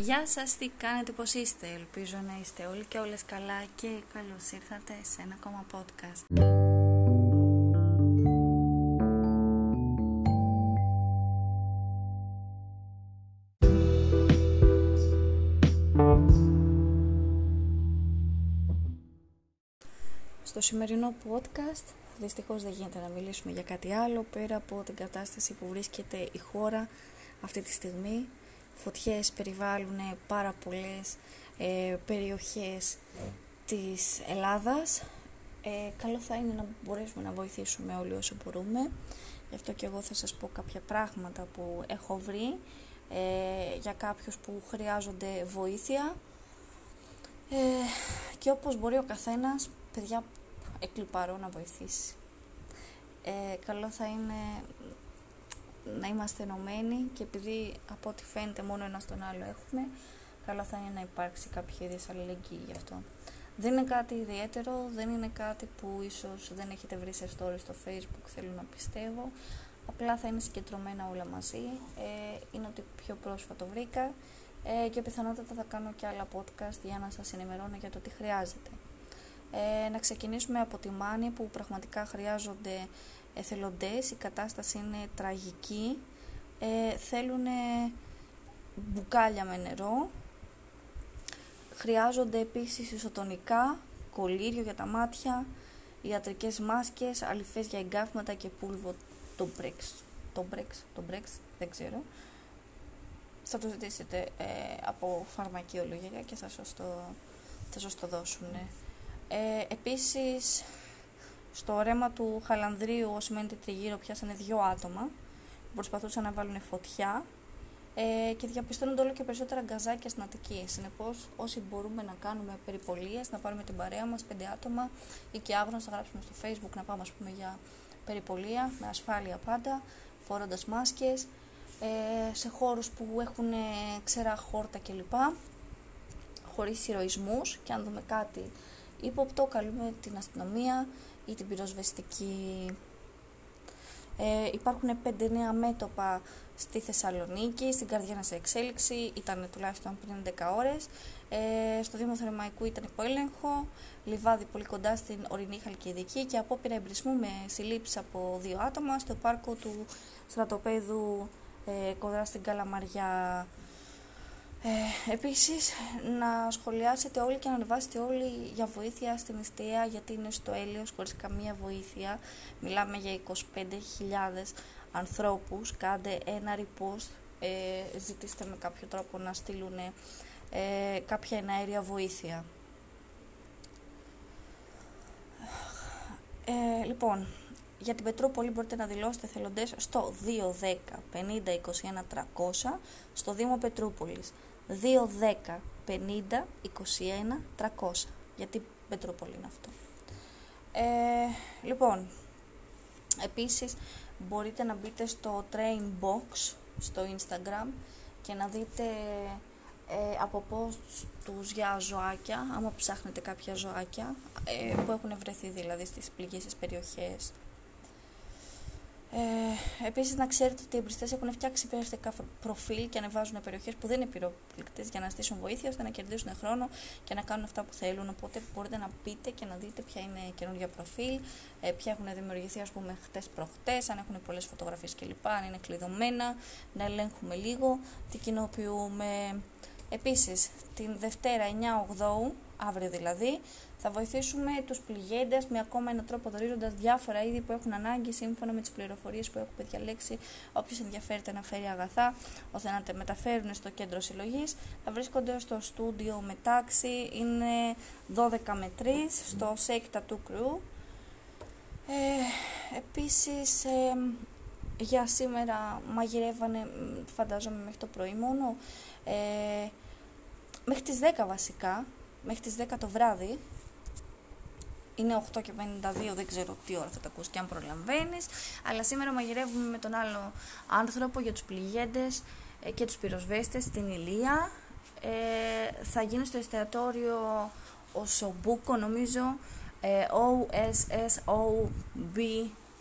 Γεια σας, τι κάνετε, πώς είστε, ελπίζω να είστε όλοι και όλες καλά και καλώς ήρθατε σε ένα ακόμα podcast. Στο σημερινό podcast δυστυχώς δεν γίνεται να μιλήσουμε για κάτι άλλο πέρα από την κατάσταση που βρίσκεται η χώρα αυτή τη στιγμή φωτιές περιβάλλουν πάρα πολλές ε, περιοχές της Ελλάδας. Ε, καλό θα είναι να μπορέσουμε να βοηθήσουμε όλοι όσο μπορούμε. Γι' αυτό και εγώ θα σας πω κάποια πράγματα που έχω βρει ε, για κάποιους που χρειάζονται βοήθεια. Ε, και όπως μπορεί ο καθένας, παιδιά, εκλυπαρώ να βοηθήσει. Ε, καλό θα είναι να είμαστε ενωμένοι και επειδή από ό,τι φαίνεται μόνο ένα στον άλλο έχουμε, καλό θα είναι να υπάρξει κάποια είδη αλληλεγγύη γι' αυτό. Δεν είναι κάτι ιδιαίτερο, δεν είναι κάτι που ίσως δεν έχετε βρει σε story στο facebook, θέλω να πιστεύω. Απλά θα είναι συγκεντρωμένα όλα μαζί. Ε, είναι ότι πιο πρόσφατο βρήκα ε, και πιθανότατα θα κάνω και άλλα podcast για να σας ενημερώνω για το τι χρειάζεται. Ε, να ξεκινήσουμε από τη Μάνη που πραγματικά χρειάζονται εθελοντές, η κατάσταση είναι τραγική, ε, θέλουν μπουκάλια με νερό, χρειάζονται επίσης ισοτονικά, κολλήριο για τα μάτια, ιατρικές μάσκες, αλυφές για εγκάφματα και πούλβο το Brex. Το Brex, το Brex, δεν ξέρω. Θα το ζητήσετε ε, από φαρμακειολογία και θα σας το, θα σας το δώσουν. Ε, επίσης, στο ρέμα του Χαλανδρίου, όσοι μένετε τριγύρω, πιάσανε δύο άτομα που προσπαθούσαν να βάλουν φωτιά ε, και διαπιστώνονται όλο και περισσότερα γκαζάκια στην Αττική. Συνεπώς, όσοι μπορούμε να κάνουμε περιπολίες, να πάρουμε την παρέα μας, πέντε άτομα ή και αύριο να γράψουμε στο Facebook να πάμε ας πούμε, για περιπολία, με ασφάλεια πάντα, φορώντας μάσκες, ε, σε χώρους που έχουν ξερά χόρτα κλπ. Χωρίς ηρωισμού και αν δούμε κάτι ύποπτο, καλούμε την αστυνομία ή την πυροσβεστική. Ε, υπάρχουν 5 νέα μέτωπα στη Θεσσαλονίκη, στην Καρδιάνα σε εξέλιξη, ήταν τουλάχιστον πριν 10 ώρες. Ε, στο Δήμο Θερμαϊκού ήταν υποέλεγχο, λιβάδι πολύ κοντά στην ορεινή Χαλκιδική και απόπειρα εμπρισμού με συλλήψη από δύο άτομα στο πάρκο του στρατοπέδου ε, κοντά στην Καλαμαριά ε, επίσης, να σχολιάσετε όλοι και να ανεβάσετε όλοι για βοήθεια στην αιστεία γιατί είναι στο έλεος χωρίς καμία βοήθεια. Μιλάμε για 25.000 ανθρώπους. Κάντε ένα repost, ε, ζητήστε με κάποιο τρόπο να στείλουν ε, κάποια εναέρια βοήθεια. Ε, λοιπόν, για την Πετρούπολη μπορείτε να δηλώσετε θελοντές στο 210 50 21 300 στο Δήμο Πετρούπολης. 2, 10, 50, 21, 300. Γιατί Πετρούπολη είναι αυτό. Ε, λοιπόν, επίσης μπορείτε να μπείτε στο Train Box στο Instagram και να δείτε ε, από πώς τους για ζωάκια, άμα ψάχνετε κάποια ζωάκια ε, που έχουν βρεθεί δηλαδή στις πληγήσεις περιοχές ε, Επίσης, να ξέρετε ότι οι εμπριστέ έχουν φτιάξει περιοριστικά προφίλ και ανεβάζουν περιοχές που δεν είναι πυροπληκτές για να στήσουν βοήθεια ώστε να κερδίσουν χρόνο και να κάνουν αυτά που θέλουν. Οπότε μπορείτε να πείτε και να δείτε ποια είναι καινούργια προφίλ, ε, ποια έχουν δημιουργηθεί, ας πούμε, χτες προχτές, αν έχουν πολλές φωτογραφίες κλπ. Αν είναι κλειδωμένα, να ελέγχουμε λίγο τι κοινοποιούμε. Επίσης, την Δευτέρα 9 αύριο δηλαδή, θα βοηθήσουμε τους πληγέντες με ακόμα έναν τρόπο δορίζοντας διάφορα είδη που έχουν ανάγκη σύμφωνα με τις πληροφορίες που έχουμε διαλέξει. Όποιος ενδιαφέρεται να φέρει αγαθά, ώστε να τα μεταφέρουν στο κέντρο συλλογής, θα βρίσκονται στο στούντιο με τάξη. Είναι 12 με 3 στο σέκτα του κρού. Ε, επίσης ε, για σήμερα μαγειρεύανε φαντάζομαι μέχρι το πρωί μόνο ε, μέχρι τις 10 βασικά μέχρι τις 10 το βράδυ είναι 8 και 52, δεν ξέρω τι ώρα θα τα ακούσει και αν προλαμβάνεις. Αλλά σήμερα μαγειρεύουμε με τον άλλο άνθρωπο για τους πληγέντες ε, και τους πυροσβέστες στην Ηλία. Ε, θα γίνει στο εστιατόριο ο Σομπούκο, νομίζω, ε, O-S-S-O-B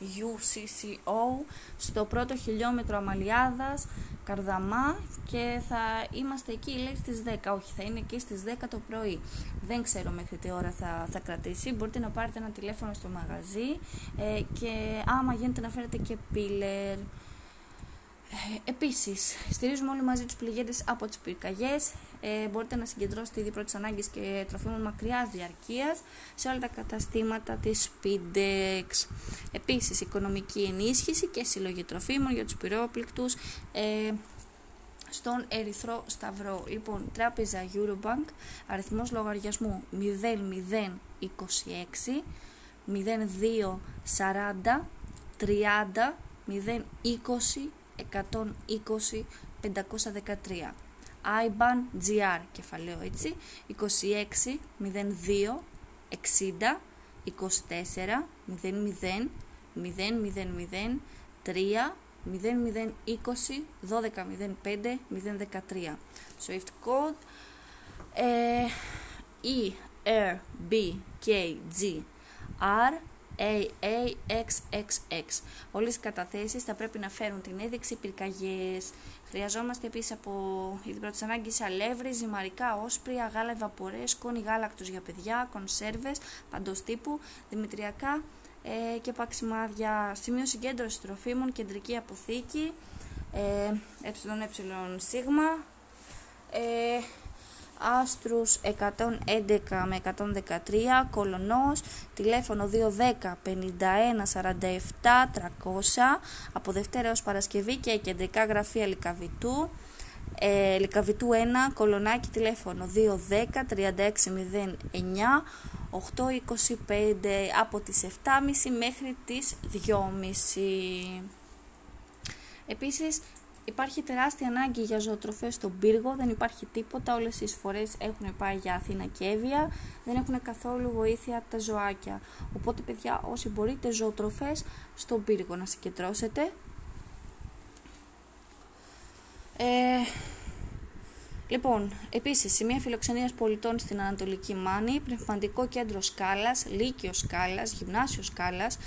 UCCO στο πρώτο χιλιόμετρο Αμαλιάδας, Καρδαμά και θα είμαστε εκεί λέει στις 10, όχι θα είναι εκεί στις 10 το πρωί. Δεν ξέρω μέχρι τι ώρα θα, θα κρατήσει, μπορείτε να πάρετε ένα τηλέφωνο στο μαγαζί ε, και άμα γίνεται να φέρετε και πίλερ. Ε, επίσης, στηρίζουμε όλοι μαζί τους πληγέντες από τις πυρκαγιές. Ε, μπορείτε να συγκεντρώσετε ήδη πρώτης ανάγκης και τροφίμων μακριάς διαρκείας σε όλα τα καταστήματα της Pindex. Επίσης, οικονομική ενίσχυση και συλλογή τροφίμων για τους πυρόπληκτους ε, στον Ερυθρό Σταυρό. Λοιπόν, τράπεζα Eurobank, αριθμός λογαριασμού 0026 0240 30 020 120 513 IBAN GR κεφαλαίο έτσι 26 02 60 24 00 00 3 0020 1205 013 Swift code ε, E R B K G R AAXXX. Όλες οι καταθέσεις θα πρέπει να φέρουν την έδειξη πυρκαγιές. Χρειαζόμαστε επίσης από είδη πρώτης ανάγκης αλεύρι, ζυμαρικά, όσπρια, γάλα ευαπορές, σκόνη γάλακτος για παιδιά, κονσέρβες, παντός τύπου, δημητριακά ε, και παξιμάδια. Σημείο συγκέντρωση τροφίμων, κεντρική αποθήκη, ε, ε, σίγμα, ε, Άστρους 111 με 113, Κολονός, τηλέφωνο 210 51 47 300, από Δευτέρα έως Παρασκευή και κεντρικά γραφεία Λικαβητού, ε, Λικαβητού 1, Κολονάκι, τηλέφωνο 210 3609 825 από τις 7.30 μέχρι τις 2.30. Επίσης, Υπάρχει τεράστια ανάγκη για ζωοτροφές στον πύργο, δεν υπάρχει τίποτα, όλες οι εισφορές έχουν πάει για Αθήνα και Εύβοια, δεν έχουν καθόλου βοήθεια από τα ζωάκια. Οπότε παιδιά όσοι μπορείτε ζωοτροφές στον πύργο να συγκεντρώσετε. Ε, Λοιπόν, επίσης, σημεία φιλοξενίας πολιτών στην Ανατολική Μάνη, πνευματικό κέντρο Σκάλας, Λύκειο Σκάλας, Γυμνάσιο Σκάλας,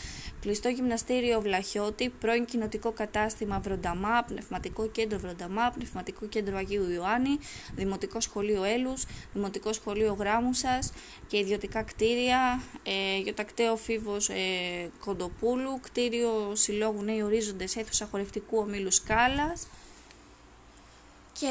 κλειστό γυμναστήριο Βλαχιώτη, πρώην κοινοτικό κατάστημα Βρονταμά, πνευματικό κέντρο Βρονταμά, πνευματικό κέντρο Αγίου Ιωάννη, δημοτικό σχολείο Έλους, δημοτικό σχολείο Γράμμουσα και ιδιωτικά κτίρια, ε, γιοτακτέο Φίβος ε, Κοντοπούλου, κτίριο Συλλόγου Νέοι Ορίζοντες, αίθουσα χορευτικού ομίλου Σκάλας. Και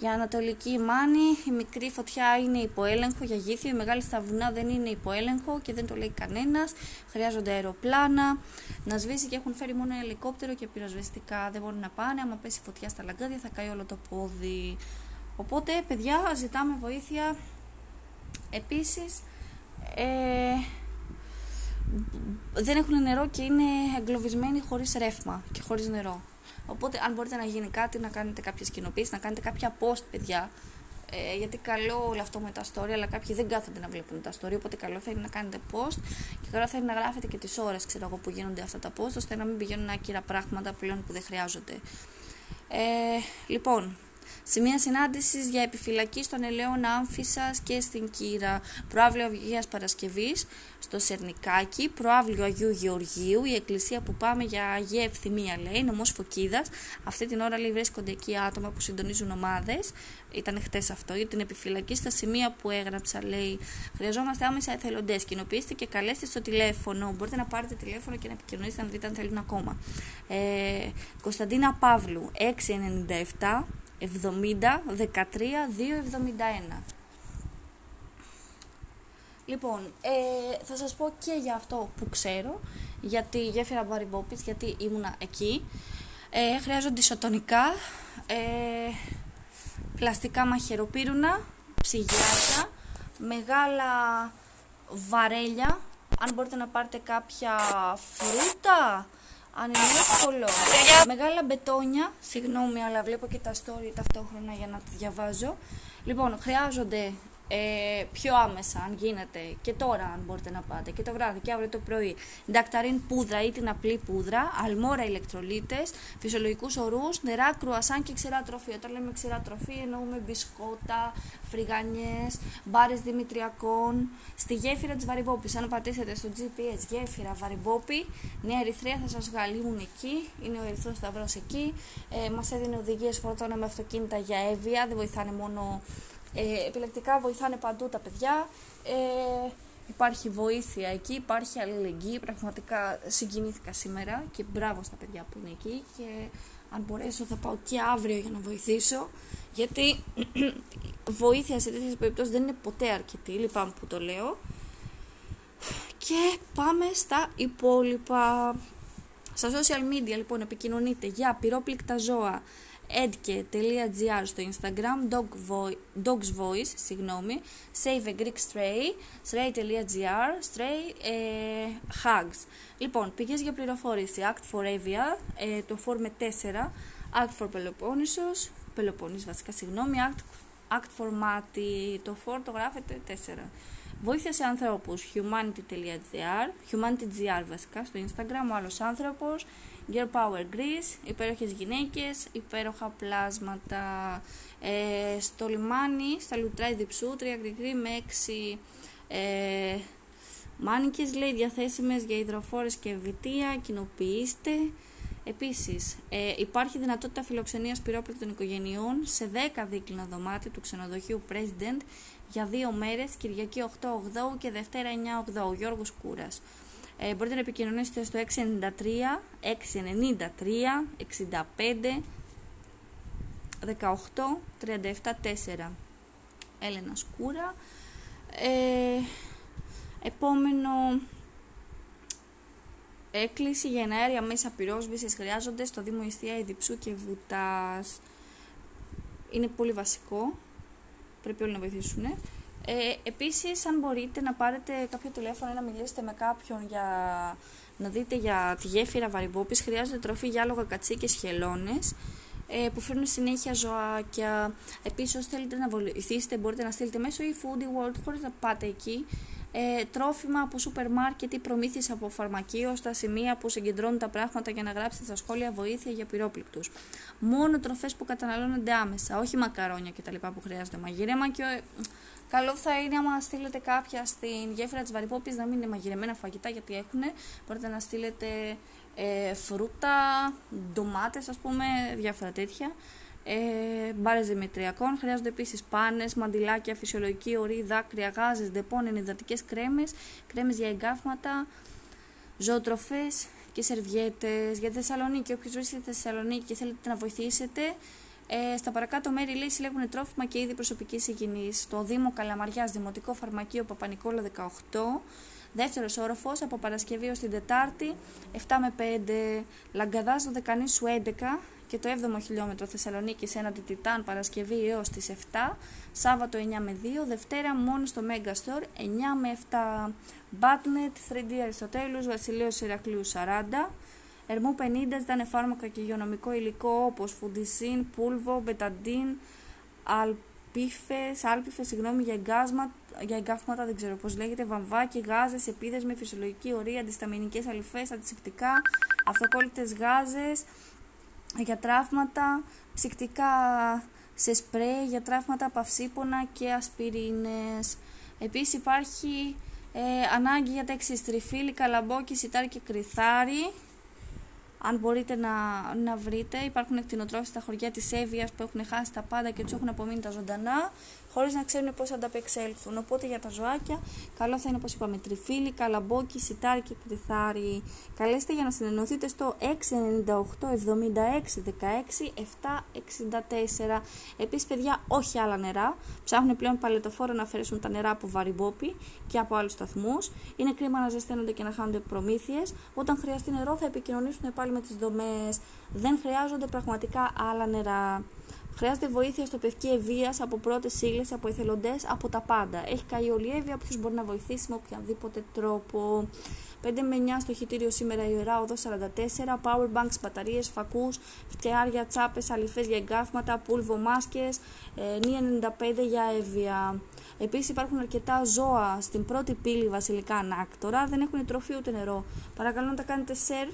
για Ανατολική Μάνη η μικρή φωτιά είναι υποέλεγχο για γήθιο, η μεγάλη στα βουνά δεν είναι υποέλεγχο και δεν το λέει κανένας. Χρειάζονται αεροπλάνα να σβήσει και έχουν φέρει μόνο ελικόπτερο και πυροσβεστικά. Δεν μπορούν να πάνε. Άμα πέσει φωτιά στα λαγκάδια θα καεί όλο το πόδι. Οπότε, παιδιά, ζητάμε βοήθεια. Επίσης, ε, δεν έχουν νερό και είναι εγκλωβισμένοι χωρίς ρεύμα και χωρίς νερό. Οπότε, αν μπορείτε να γίνει κάτι, να κάνετε κάποιες κοινοποίησεις, να κάνετε κάποια post, παιδιά. Ε, γιατί καλό όλο αυτό με τα story, αλλά κάποιοι δεν κάθονται να βλέπουν τα story. Οπότε, καλό θα είναι να κάνετε post και καλό θα είναι να γράφετε και τις ώρες που γίνονται αυτά τα post, ώστε να μην πηγαίνουν άκυρα πράγματα πλέον που δεν χρειάζονται. Ε, λοιπόν, Σημεία συνάντηση για επιφυλακή στον Ελαιών Άμφισας και στην Κύρα. Προάβλιο Αγία Παρασκευής στο Σερνικάκι. Προάβλιο Αγίου Γεωργίου. Η εκκλησία που πάμε για Αγία Ευθυμία λέει. Νομός Φωκίδας. Αυτή την ώρα λέει βρίσκονται εκεί άτομα που συντονίζουν ομάδες. Ήταν χτες αυτό για την επιφυλακή στα σημεία που έγραψα. Λέει Χρειαζόμαστε άμεσα εθελοντές. Κοινοποιήστε και καλέστε στο τηλέφωνο. Μπορείτε να πάρετε τηλέφωνο και να επικοινωνήσετε να δείτε αν θέλουν ακόμα. Ε, Κωνσταντίνα Παύλου 697 70 13 271. Λοιπόν, ε, θα σας πω και για αυτό που ξέρω, γιατί γέφυρα Μπαριμπόπης, γιατί ήμουνα εκεί. Ε, χρειάζονται ισοτονικά, ε, πλαστικά μαχαιροπύρουνα, ψυγιάκια, μεγάλα βαρέλια, αν μπορείτε να πάρετε κάποια φρούτα, αν είναι εύκολο. Μεγάλα μπετόνια, συγγνώμη, αλλά βλέπω και τα story ταυτόχρονα για να τα διαβάζω. Λοιπόν, χρειάζονται ε, πιο άμεσα αν γίνεται και τώρα αν μπορείτε να πάτε και το βράδυ και αύριο το πρωί. Ντακταρίν πούδρα ή την απλή πούδρα αλμόρα ηλεκτρολίτες φυσιολογικούς ορούς νερά κρουασάν και ξηρά τροφή. Όταν λέμε ξηρά τροφή εννοούμε μπισκότα φρυγανιές μπάρες δημητριακών. Στη γέφυρα της Βαριμπόπης αν πατήσετε στο GPS γέφυρα Βαριμπόπη Νέα Ερυθρέα θα σας βγάλει ήμουν εκεί είναι ο Ερυθρός Σταυρός εκεί. Ε, μας έδινε οδηγίες φορτώνα με αυτοκίνητα για έβεια δεν βοηθάνε μόνο ε, επιλεκτικά βοηθάνε παντού τα παιδιά. Ε, υπάρχει βοήθεια εκεί, υπάρχει αλληλεγγύη. Πραγματικά συγκινήθηκα σήμερα και μπράβο στα παιδιά που είναι εκεί. Και αν μπορέσω θα πάω και αύριο για να βοηθήσω. Γιατί βοήθεια σε τέτοιες περιπτώσεις δεν είναι ποτέ αρκετή, λυπάμαι που το λέω. Και πάμε στα υπόλοιπα. Στα social media λοιπόν επικοινωνείτε για πυρόπληκτα ζώα, edke.gr στο Instagram, dog dogs voice, συγγνώμη, save a Greek stray, stray.gr, stray ε, hugs. Λοιπόν, πηγές για πληροφόρηση, Act for Avia, ε, το for με 4, Act for Peloponnesos, Peloponnesos βασικά, συγγνώμη, Act, Act for Mati, το for το γράφετε 4. Βοήθεια σε ανθρώπους, humanity.gr, humanity.gr βασικά στο Instagram, ο άλλος άνθρωπος, Girl Power Greece, υπέροχες γυναίκες, υπέροχα πλάσματα. Ε, στο λιμάνι, στα λουτρά διψού, τρία γκρι με έξι ε, μάνικες, λέει, διαθέσιμες για υδροφόρες και βιτία, κοινοποιήστε. Επίσης, ε, υπάρχει δυνατότητα φιλοξενίας πυρόπληκτων οικογενειών σε 10 δίκλινα δωμάτια του ξενοδοχείου President για δύο μέρες, Κυριακή 8-8 και Δευτέρα 9-8, Γιώργος Κούρας. Ε, μπορείτε να επικοινωνήσετε στο 693 693 65 18 37 4 Έλενα Σκούρα. Ε, επόμενο έκκληση για εναέρια μέσα πυρόσβησης χρειάζονται στο Δήμο Ιστία Ιδιψού και Βουτάς. Είναι πολύ βασικό πρέπει όλοι να βοηθήσουν ε, επίσης, αν μπορείτε να πάρετε κάποιο τηλέφωνο ή να μιλήσετε με κάποιον για να δείτε για τη γέφυρα Βαριμπόπης, χρειάζεται τροφή για άλογα κατσίκες χελώνες ε, που φέρνουν συνέχεια ζωάκια. Επίσης, όσοι θέλετε να βοηθήσετε, μπορείτε να στείλετε μέσω ή Foodie World χωρίς να πάτε εκεί. Ε, τρόφιμα από σούπερ μάρκετ ή προμήθειες από φαρμακείο στα σημεία που συγκεντρώνουν τα πράγματα για να γράψετε στα σχόλια βοήθεια για πυρόπληκτους. Μόνο τροφές που καταναλώνονται άμεσα, όχι μακαρόνια κτλ. που χρειάζεται μαγείρεμα και Καλό θα είναι άμα στείλετε κάποια στην γέφυρα της Βαρυπόπης να μην είναι μαγειρεμένα φαγητά γιατί έχουν. Μπορείτε να στείλετε ε, φρούτα, ντομάτες ας πούμε, διάφορα τέτοια. Ε, μπάρες δημητριακών, χρειάζονται επίσης πάνες, μαντιλάκια, φυσιολογική ορή, δάκρυα, γάζες, δεπών, ενυδατικές κρέμες, κρέμες για εγκάφματα, ζωοτροφές και σερβιέτες. Για Θεσσαλονίκη, όποιος βρίσκεται στη Θεσσαλονίκη και θέλετε να βοηθήσετε, ε, στα παρακάτω μέρη λέει συλλέγουν τρόφιμα και είδη προσωπικής υγιεινής. Στο Δήμο Καλαμαριάς, Δημοτικό Φαρμακείο Παπανικόλα 18. Δεύτερος όροφος από Παρασκευή ω την Τετάρτη 7 με 5. Λαγκαδάς Δεκανήσου 11 και το 7ο χιλιόμετρο Θεσσαλονίκη έναντι Τιτάν Παρασκευή έως τις 7. Σάββατο 9 με 2. Δευτέρα μόνο στο Mega Store 9 με 7. Batnet 3D Αριστοτέλους Βασιλείο Ηρακλείου 40. Ερμού 50 ήταν φάρμακα και υγειονομικό υλικό όπως φουντισίν, πούλβο, μπεταντίν, αλπίφες, άλπιφες, συγγνώμη, για, εγκάσμα, για εγκάφματα, δεν ξέρω πώς λέγεται, βαμβάκι, γάζες, επίδες με φυσιολογική ορία, αντισταμινικές αλυφές, αντισηπτικά, αυτοκόλλητες γάζες, για τραύματα, ψυκτικά σε σπρέ, για τραύματα παυσίπονα και ασπιρίνες. Επίσης υπάρχει ε, ανάγκη για τα εξής τριφύλι, καλαμπόκι, σιτάρι και κρυθάρι αν μπορείτε να, να βρείτε, υπάρχουν εκτινοτρόφοι στα χωριά της Εύβοιας που έχουν χάσει τα πάντα και τους έχουν απομείνει τα ζωντανά, χωρίς να ξέρουν πώς θα ανταπεξέλθουν. Οπότε για τα ζωάκια, καλό θα είναι, όπως είπαμε, τριφύλι, καλαμπόκι, σιτάρι και κρυθάρι. Καλέστε για να συνεννοηθείτε στο 698 76 16 764. Επίσης, παιδιά, όχι άλλα νερά. Ψάχνουν πλέον παλαιτοφόρο να αφαιρέσουν τα νερά από βαριμπόπι και από άλλους σταθμούς. Είναι κρίμα να ζεσταίνονται και να χάνονται προμήθειες. Όταν χρειαστεί νερό θα επικοινωνήσουν πάλι με τις δομές. Δεν χρειάζονται πραγματικά άλλα νερά. Χρειάζεται βοήθεια στο πευκή ευεία από πρώτες ύλες, από εθελοντές, από τα πάντα. Έχει καεί όλη η έβεια, όποιος μπορεί να βοηθήσει με οποιαδήποτε τρόπο. 5 με 9 στο χιτήριο σήμερα η ώρα, οδός 44, power banks, μπαταρίες, φακούς, φτιάρια, τσάπες, αληφέ για εγκάφματα, πούλβο, μάσκες, ε, 95 για έβεια. Επίσης υπάρχουν αρκετά ζώα στην πρώτη πύλη βασιλικά ανάκτορα, δεν έχουν τροφή ούτε νερό. Παρακαλώ να τα κάνετε share,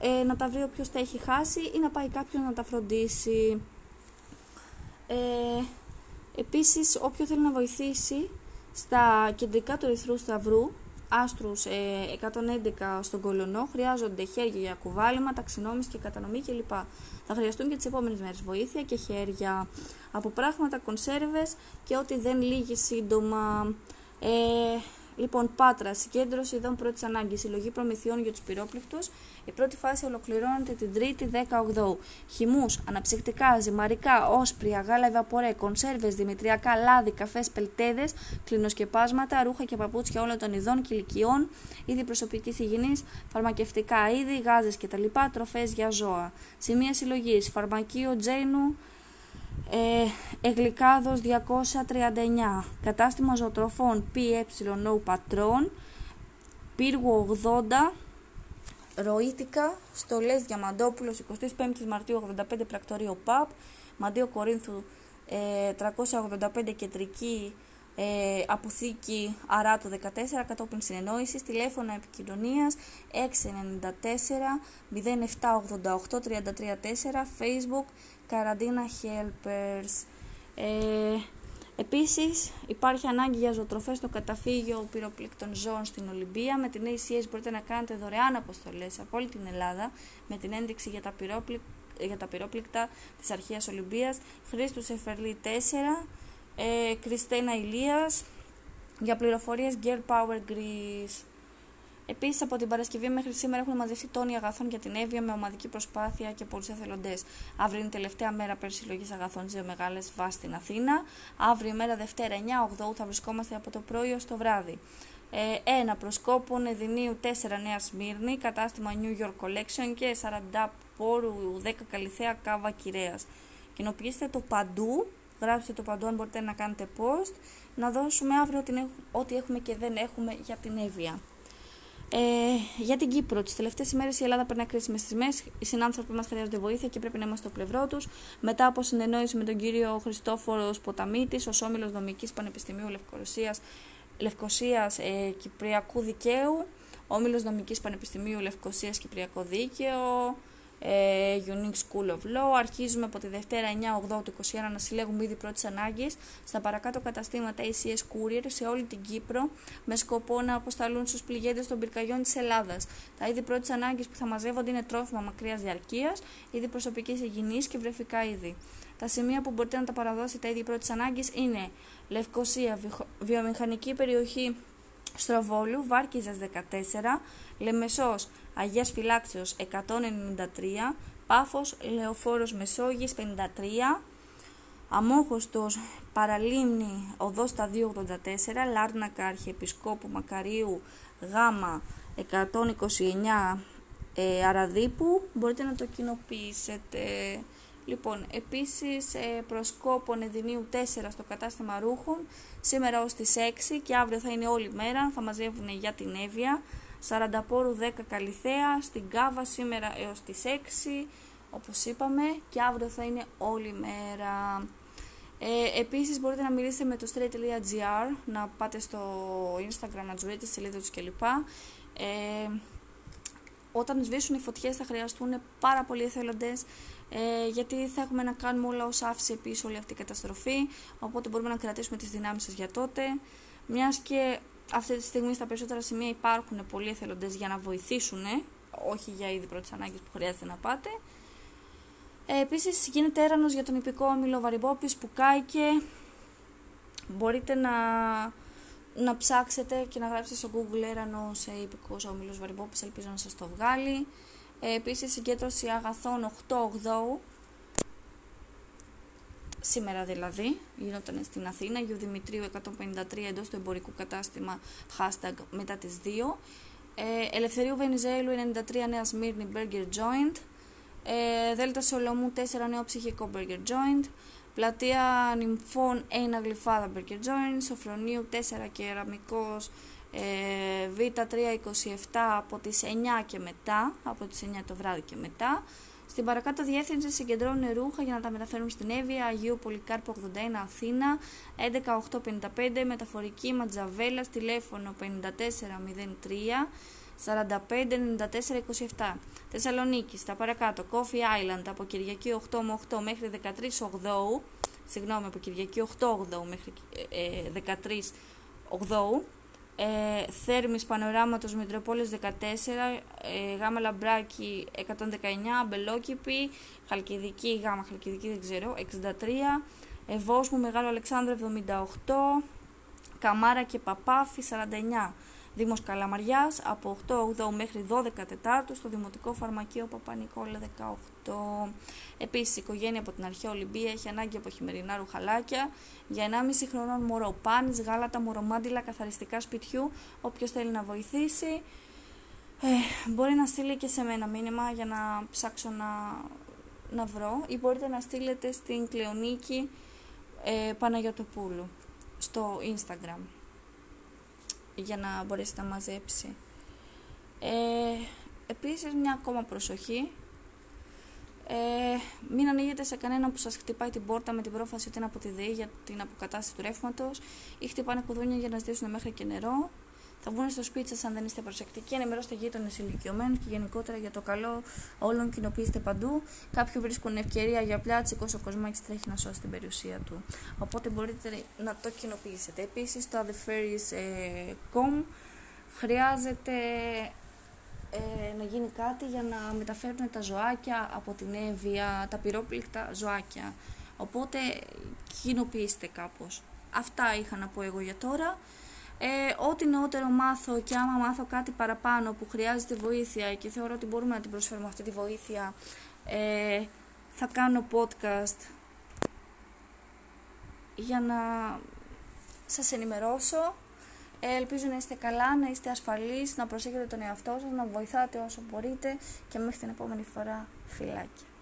ε, να τα βρει όποιος τα έχει χάσει ή να πάει κάποιον να τα φροντίσει. Ε, επίσης, όποιο θέλει να βοηθήσει στα κεντρικά του Ερυθρού Σταυρού, άστρους ε, 111 στον κολονό, χρειάζονται χέρια για κουβάλιμα, ταξινόμηση και κατανομή κλπ. Θα χρειαστούν και τις επόμενες μέρες βοήθεια και χέρια από πράγματα, κονσέρβες και ό,τι δεν λύγει σύντομα. Ε, Λοιπόν, Πάτρα, συγκέντρωση ειδών πρώτης ανάγκης, συλλογή προμηθειών για τους πυρόπληκτους. Η πρώτη φάση ολοκληρώνεται την 3η 18. Χυμούς, αναψυκτικά, ζυμαρικά, όσπρια, γάλα ευαπορέ, κονσέρβες, δημητριακά, λάδι, καφές, πελτέδες, κλινοσκεπάσματα, ρούχα και παπούτσια όλων των ειδών και ηλικιών, είδη προσωπικής υγιεινής, φαρμακευτικά είδη, γάζες κτλ. Τροφές για ζώα. Σημεία συλλογής, φαρμακείο Τζέινου, ε, Εγλικάδος 239 Κατάστημα ζωοτροφών PEO Πατρών. Πύργου 80 Ροήτικα. Στολές Διαμαντόπουλος 25 Μαρτίου 85 Πρακτορείο ΠΑΠ. Μαντίο Κορίνθου ε, 385 Κεντρική ε, Αποθήκη Αράτου 14 κατόπιν συνεννόησης. Τηλέφωνα επικοινωνίας 694 0788 334 Facebook Καραντίνα Helpers. Ε, επίσης υπάρχει ανάγκη για ζωοτροφές στο καταφύγιο πυροπλήκτων ζώων στην Ολυμπία. Με την ACS μπορείτε να κάνετε δωρεάν αποστολές από όλη την Ελλάδα με την ένδειξη για τα, πυρόπληκτα, για τα πυρόπληκτα της αρχαίας Ολυμπίας. Χρήστους Εφερλή 4, ε, Κριστένα Ηλίας, για πληροφορίες Gear Power Greece. Επίσης, από την Παρασκευή μέχρι σήμερα έχουν μαζευτεί τόνοι αγαθών για την Εύβοια με ομαδική προσπάθεια και πολλούς εθελοντές. Αύριο είναι η τελευταία μέρα περισυλλογή αγαθών σε μεγάλες βάσεις στην Αθήνα. Αύριο, μέρα Δευτέρα 9 θα βρισκόμαστε από το πρωί ως το βράδυ. Ε, ένα προσκόπων Εδινίου 4 Νέα Σμύρνη, κατάστημα New York Collection και 40 πόρου 10 Καλυθέα Κάβα Κυραία. Κοινοποιήστε το παντού, γράψτε το παντού αν μπορείτε να κάνετε post, να δώσουμε αύριο ό,τι έχουμε και δεν έχουμε για την Εύβοια. Ε, για την Κύπρο, τις τελευταίες ημέρες η Ελλάδα περνάει κρίσιμες στιγμές. Οι συνάνθρωποι μας χρειάζονται βοήθεια και πρέπει να είμαστε στο πλευρό τους. Μετά από συνεννόηση με τον κύριο Χριστόφορος Ποταμίτη, ω όμιλο Νομική Πανεπιστημίου Λευκοσία Λευκοσίας, ε, Κυπριακού Δικαίου, Όμιλος Νομικής Πανεπιστημίου Λευκοσίας Κυπριακό Δίκαιο, ε, Unique School of Law. Αρχίζουμε από τη Δευτέρα 9 8 του 21 να συλλέγουμε ήδη πρώτης ανάγκης στα παρακάτω καταστήματα ACS Courier σε όλη την Κύπρο με σκοπό να αποσταλούν στους πληγέντες των πυρκαγιών της Ελλάδας. Τα είδη πρώτης ανάγκης που θα μαζεύονται είναι τρόφιμα μακριά διαρκείας, είδη προσωπικής υγιεινής και βρεφικά είδη. Τα σημεία που μπορείτε να τα παραδώσετε είδη πρώτης ανάγκης είναι Λευκοσία, βιομηχανική περιοχή Στροβόλου, Βάρκιζας 14, Λεμεσός, Αγίας Φυλάξεως 193, Πάφος, Λεωφόρος Μεσόγης 53, Αμόχωστος, Παραλίμνη, Οδός στα 284, Λάρνακα, Αρχιεπισκόπου Μακαρίου, Γάμα 129, ε, Αραδίπου, μπορείτε να το κοινοποιήσετε. Λοιπόν, επίσης ε, προσκόπων Εδινίου 4 στο κατάστημα ρούχων, σήμερα ως τις 6 και αύριο θα είναι όλη μέρα, θα μαζεύουν για την Εύβοια. 40 πόρου 10 Καλυθέα, στην Κάβα σήμερα έως τις 6, όπως είπαμε, και αύριο θα είναι όλη μέρα. Ε, επίσης μπορείτε να μιλήσετε με το straight.gr, να πάτε στο Instagram, να τζουρείτε τη σελίδα τους κλπ. Ε, όταν σβήσουν οι φωτιές θα χρειαστούν πάρα πολλοί εθελοντές ε, γιατί θα έχουμε να κάνουμε όλα όσα άφησε πίσω όλη αυτή η καταστροφή οπότε μπορούμε να κρατήσουμε τις δυνάμεις σας για τότε μιας και αυτή τη στιγμή στα περισσότερα σημεία υπάρχουν πολλοί εθελοντές για να βοηθήσουν όχι για είδη πρώτης ανάγκης που χρειάζεται να πάτε ε, επίσης γίνεται έρανος για τον υπηκό όμιλο Βαριμπόπης που κάηκε μπορείτε να να ψάξετε και να γράψετε στο Google έρανο σε υπηκός όμιλος Βαριμπόπης, ελπίζω να σας το βγάλει. Ε, επίσης συγκέντρωση αγαθών 8-8 σήμερα δηλαδή, γινόταν στην Αθήνα, Γιου Δημητρίου 153 εντός του εμπορικού κατάστημα hashtag μετά τις 2. Ε, Ελευθερίου Βενιζέλου 93 Νέα Σμύρνη Burger Joint. Ε, Δέλτα Σολομού 4 νέο ψυχικό Burger Joint. Πλατεία Νυμφών 1 γλυφάδα Burger Joint, Σοφρονίου 4 κεραμικός ε, Β327 από τις 9 και μετά, από τις 9 το βράδυ και μετά. Στην παρακάτω διεύθυνση συγκεντρώνουν ρούχα για να τα μεταφέρουν στην Εύβοια, Αγίου Πολυκάρπου 81 Αθήνα, 11855 μεταφορική Ματζαβέλα, τηλέφωνο 5403 45-94-27. Θεσσαλονίκη, στα παρακάτω, Coffee Island από Κυριακή 8 με 8 μέχρι 13 8 συγγνώμη, από Κυριακή 8 8 μέχρι ε, 13 8 ε, Θέρμης Πανοράματος Μητροπόλης 14, ε, Γάμα Λαμπράκη 119, Μπελόκηπη, Χαλκιδική, Γάμα Χαλκιδική δεν ξέρω, 63, Ευόσμου Μεγάλο Αλεξάνδρου 78, Καμάρα και Παπάφη 49. Δήμος Καλαμαριάς από 8 8 μέχρι 12 Τετάρτου στο Δημοτικό Φαρμακείο Παπα-Νικόλα 18. Επίσης η οικογένεια από την αρχαία Ολυμπία έχει ανάγκη από χειμερινά ρουχαλάκια για 1,5 χρονών μωρό, πάνης, γάλατα, μωρομάντιλα, καθαριστικά σπιτιού, όποιος θέλει να βοηθήσει. Ε, μπορεί να στείλει και σε μένα μήνυμα για να ψάξω να, να βρω ή μπορείτε να στείλετε στην Κλεονίκη ε, Παναγιωτοπούλου στο Instagram για να μπορέσει να μαζέψει. Ε, επίσης μια ακόμα προσοχή ε, μην ανοίγετε σε κανέναν που σας χτυπάει την πόρτα με την πρόφαση ότι είναι από τη ΔΕΗ για την αποκατάσταση του ρεύματος ή χτυπάνε κουδούνια για να ζητήσουν μέχρι και νερό. Θα βγουν στο σπίτι σας αν δεν είστε προσεκτικοί. Ενημερώστε γείτονες ηλικιωμένους και γενικότερα για το καλό όλων. Κοινοποιήστε παντού. Κάποιοι βρίσκουν ευκαιρία για πλάτσικο ο κοσμάκι τρέχει να σώσει την περιουσία του. Οπότε μπορείτε να το κοινοποιήσετε. Επίσης, το theferries.com χρειάζεται ε, να γίνει κάτι για να μεταφέρουν τα ζωάκια από την Εύβοια, τα πυρόπληκτα ζωάκια. Οπότε κοινοποιήστε κάπως. Αυτά είχα να πω εγώ για τώρα. Ε, ό,τι νεότερο μάθω και άμα μάθω κάτι παραπάνω που χρειάζεται βοήθεια και θεωρώ ότι μπορούμε να την προσφέρουμε αυτή τη βοήθεια, ε, θα κάνω podcast για να σας ενημερώσω Ελπίζω να είστε καλά, να είστε ασφαλείς, να προσέχετε τον εαυτό σας, να βοηθάτε όσο μπορείτε και μέχρι την επόμενη φορά φιλάκια.